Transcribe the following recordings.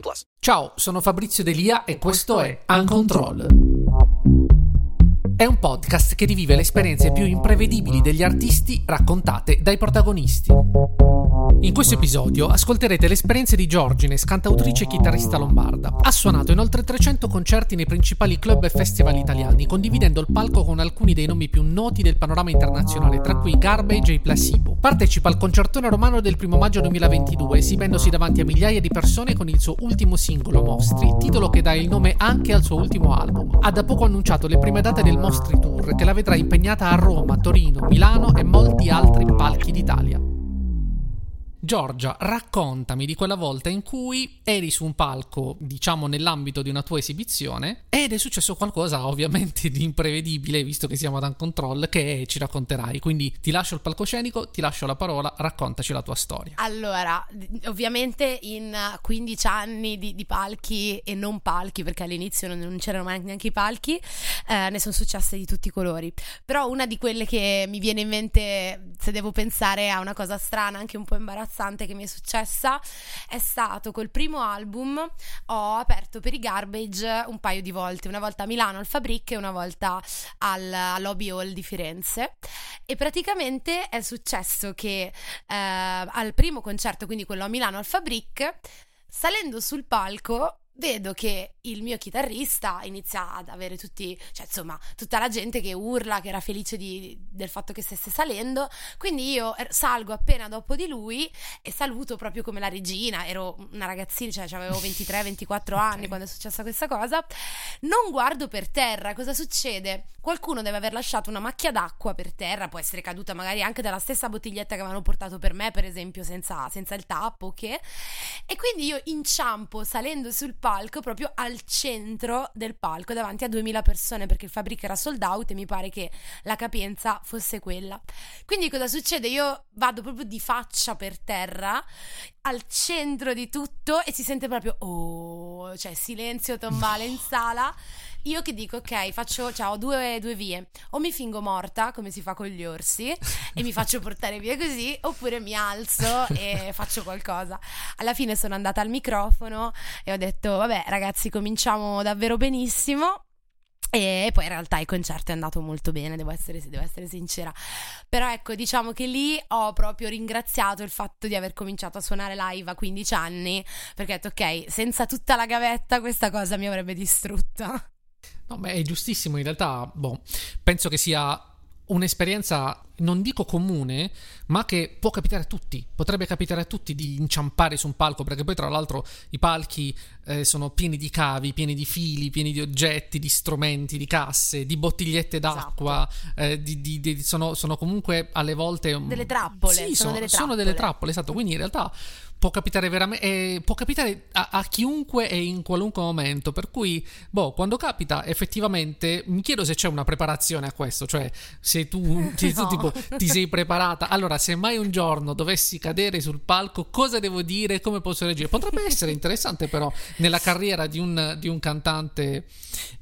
plus. Ciao, sono Fabrizio Delia e questo è Uncontrol. È un podcast che rivive le esperienze più imprevedibili degli artisti raccontate dai protagonisti. In questo episodio ascolterete le esperienze di Giorgines, cantautrice e chitarrista lombarda. Ha suonato in oltre 300 concerti nei principali club e festival italiani, condividendo il palco con alcuni dei nomi più noti del panorama internazionale, tra cui Garbage e Placebo. Partecipa al concertone romano del 1 maggio 2022, esibendosi davanti a migliaia di persone con il suo ultimo singolo, Mostri, titolo che dà il nome anche al suo ultimo album. Ha da poco annunciato le prime date del Mostri Tour, che la vedrà impegnata a Roma, Torino, Milano e molti altri palchi d'Italia. Giorgia, raccontami di quella volta in cui eri su un palco, diciamo nell'ambito di una tua esibizione, ed è successo qualcosa ovviamente di imprevedibile, visto che siamo ad Uncontrol, che ci racconterai. Quindi ti lascio il palcoscenico, ti lascio la parola, raccontaci la tua storia. Allora, ovviamente in 15 anni di, di palchi e non palchi, perché all'inizio non, non c'erano neanche i palchi, eh, ne sono successe di tutti i colori. Però una di quelle che mi viene in mente, se devo pensare a una cosa strana, anche un po' imbarazzante, imbarazzante che mi è successa. È stato col primo album ho aperto per i Garbage un paio di volte, una volta a Milano al Fabric e una volta al Lobby Hall di Firenze. E praticamente è successo che eh, al primo concerto, quindi quello a Milano al Fabric, salendo sul palco vedo che il mio chitarrista inizia ad avere tutti, cioè insomma, tutta la gente che urla, che era felice di, del fatto che stesse salendo. Quindi io er, salgo appena dopo di lui e saluto proprio come la regina. Ero una ragazzina, cioè avevo 23-24 anni okay. quando è successa questa cosa. Non guardo per terra, cosa succede? Qualcuno deve aver lasciato una macchia d'acqua per terra, può essere caduta magari anche dalla stessa bottiglietta che avevano portato per me, per esempio, senza, senza il tappo, che. E quindi io inciampo salendo sul palco proprio al centro del palco davanti a 2000 persone perché il Fabric era sold out e mi pare che la capienza fosse quella. Quindi cosa succede? Io vado proprio di faccia per terra al centro di tutto e si sente proprio oh, cioè silenzio tombale in sala io che dico, ok, faccio, cioè, ho due, due, vie. O mi fingo morta, come si fa con gli orsi, e mi faccio portare via così, oppure mi alzo e faccio qualcosa. Alla fine sono andata al microfono e ho detto, vabbè, ragazzi, cominciamo davvero benissimo. E poi in realtà il concerto è andato molto bene, devo essere, devo essere, sincera. Però ecco, diciamo che lì ho proprio ringraziato il fatto di aver cominciato a suonare live a 15 anni, perché ho detto ok, senza tutta la gavetta questa cosa mi avrebbe distrutta. No, ma è giustissimo, in realtà, boh, penso che sia un'esperienza, non dico comune, ma che può capitare a tutti. Potrebbe capitare a tutti di inciampare su un palco, perché poi tra l'altro i palchi eh, sono pieni di cavi, pieni di fili, pieni di oggetti, di strumenti, di casse, di bottigliette d'acqua, esatto. eh, di, di, di, sono, sono, comunque alle volte... Delle trappole. Sì, sono, sono, delle trappole. sono delle trappole, esatto. Quindi in realtà può capitare veramente eh, può capitare a, a, chiunque e in qualunque momento per cui boh quando capita effettivamente mi chiedo se c'è una preparazione a questo cioè se tu, se no. tipo, ti sei preparata. Allora se mai un giorno dovessi cadere sul palco cosa devo dire? Come posso reagire? Potrebbe essere interessante però nella carriera di un, di un cantante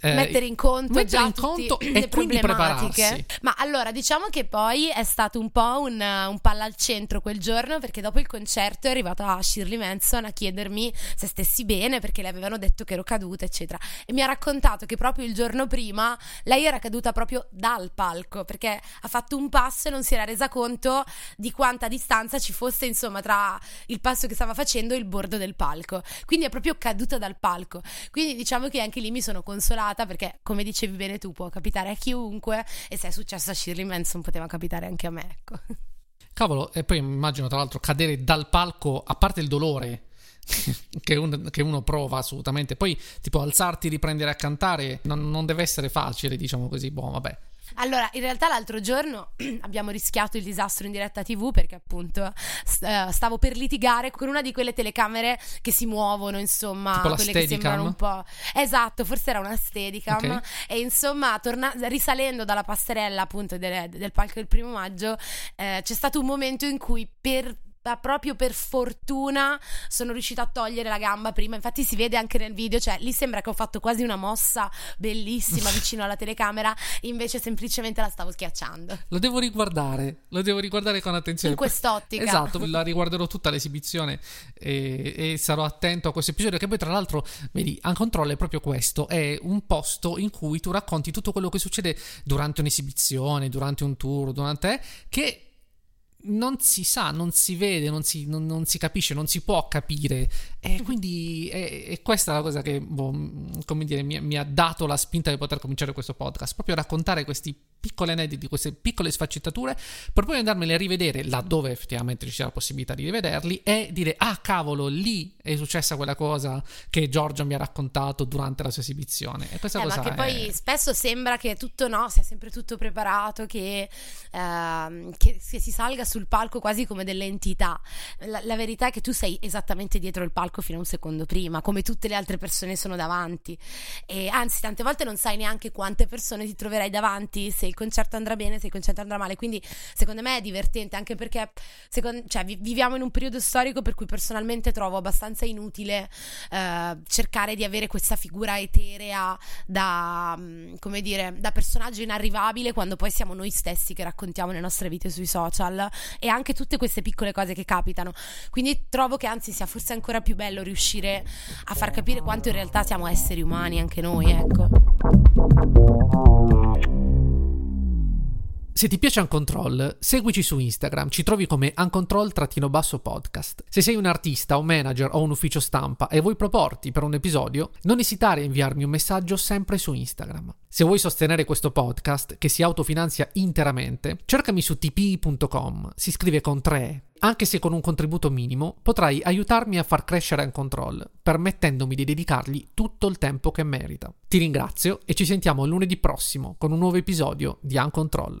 eh, mettere in conto mettere già in conto e quindi prepararsi ma allora diciamo che poi è stato un po' un, un palla al centro quel giorno perché dopo il concerto è arrivata Shirley Manson a chiedermi se stessi bene perché le avevano detto che ero caduta, eccetera. E mi ha raccontato che proprio il giorno prima lei era caduta proprio dal palco perché ha fatto un passo e non si era resa conto di quanta distanza ci fosse, insomma, tra il passo che stava facendo e il bordo del palco. Quindi è proprio caduta dal palco. Quindi diciamo che anche lì mi sono consolata perché, come dicevi bene tu, può capitare a chiunque e se è successo a Shirley Manson poteva capitare anche a me, ecco. Cavolo, e poi immagino tra l'altro cadere dal palco, a parte il dolore che, un, che, uno prova assolutamente, poi tipo alzarti, riprendere a cantare, non, non, deve essere facile, diciamo così, boh, vabbè. Allora, in realtà l'altro giorno abbiamo rischiato il disastro in diretta TV perché appunto eh, stavo per litigare con una di quelle telecamere che si muovono, insomma, Tipo quelle che sembrano un po'... Esatto, forse era una Steadicam. Ok. e insomma, torna- risalendo dalla passerella appunto del, del palco del primo maggio, eh, c'è stato un momento in cui per proprio per fortuna sono riuscita a togliere la gamba prima infatti si vede anche nel video cioè lì sembra che ho fatto quasi una mossa bellissima vicino alla telecamera invece semplicemente la stavo schiacciando Lo devo riguardare, lo devo riguardare con attenzione. in quest'ottica Esatto, la riguarderò tutta l'esibizione e, e sarò attento a questo episodio. Che poi, tra l'altro, vedi, Uncontrol è proprio questo: è un posto in cui tu racconti tutto quello che succede durante un'esibizione, durante un tour, durante che non si sa, non si vede, non si, non- non si capisce, non si può capire. E quindi è, è questa la cosa che, boh, mh, come dire, mi, mi ha dato la spinta di poter cominciare questo podcast. Proprio raccontare questi piccoli aneddoti, queste piccole sfaccettature, per poi andarmeli a rivedere laddove effettivamente ci sia la possibilità di rivederli e dire, ah cavolo, lì è successa quella cosa che Giorgio mi ha raccontato durante la sua esibizione. E questa Eh, cosa ma che poi è- spesso sembra che tutto no, sia sempre tutto preparato, che, ehm, che- che si salga sul palco quasi come delle entità. La, la verità è che tu sei esattamente dietro il palco fino a un secondo prima, come tutte le altre persone sono davanti. E anzi, tante volte non sai neanche quante persone ti troverai davanti, se il concerto andrà bene, se il concerto andrà male. Quindi, secondo me è divertente anche perché secon- cioè, vi- viviamo in un periodo storico per cui personalmente trovo abbastanza inutile eh, cercare di avere questa figura eterea da, mm, come dire, da personaggio inarrivabile quando poi siamo noi stessi che raccontiamo le nostre vite sui social e anche tutte queste piccole cose che capitano. Quindi trovo che anzi sia forse ancora più bello riuscire a far capire quanto in realtà siamo esseri umani anche noi, ecco. Se ti piace Uncontrol, seguici su Instagram, ci trovi come Uncontrol-podcast. Se sei un artista, un manager o un ufficio stampa e vuoi proporti per un episodio, non esitare a inviarmi un messaggio sempre su Instagram. Se vuoi sostenere questo podcast, che si autofinanzia interamente, cercami su tpi.com, si scrive con 3 anche se con un contributo minimo, potrai aiutarmi a far crescere Uncontrol, permettendomi di dedicargli tutto il tempo che merita. Ti ringrazio e ci sentiamo lunedì prossimo con un nuovo episodio di Uncontrol.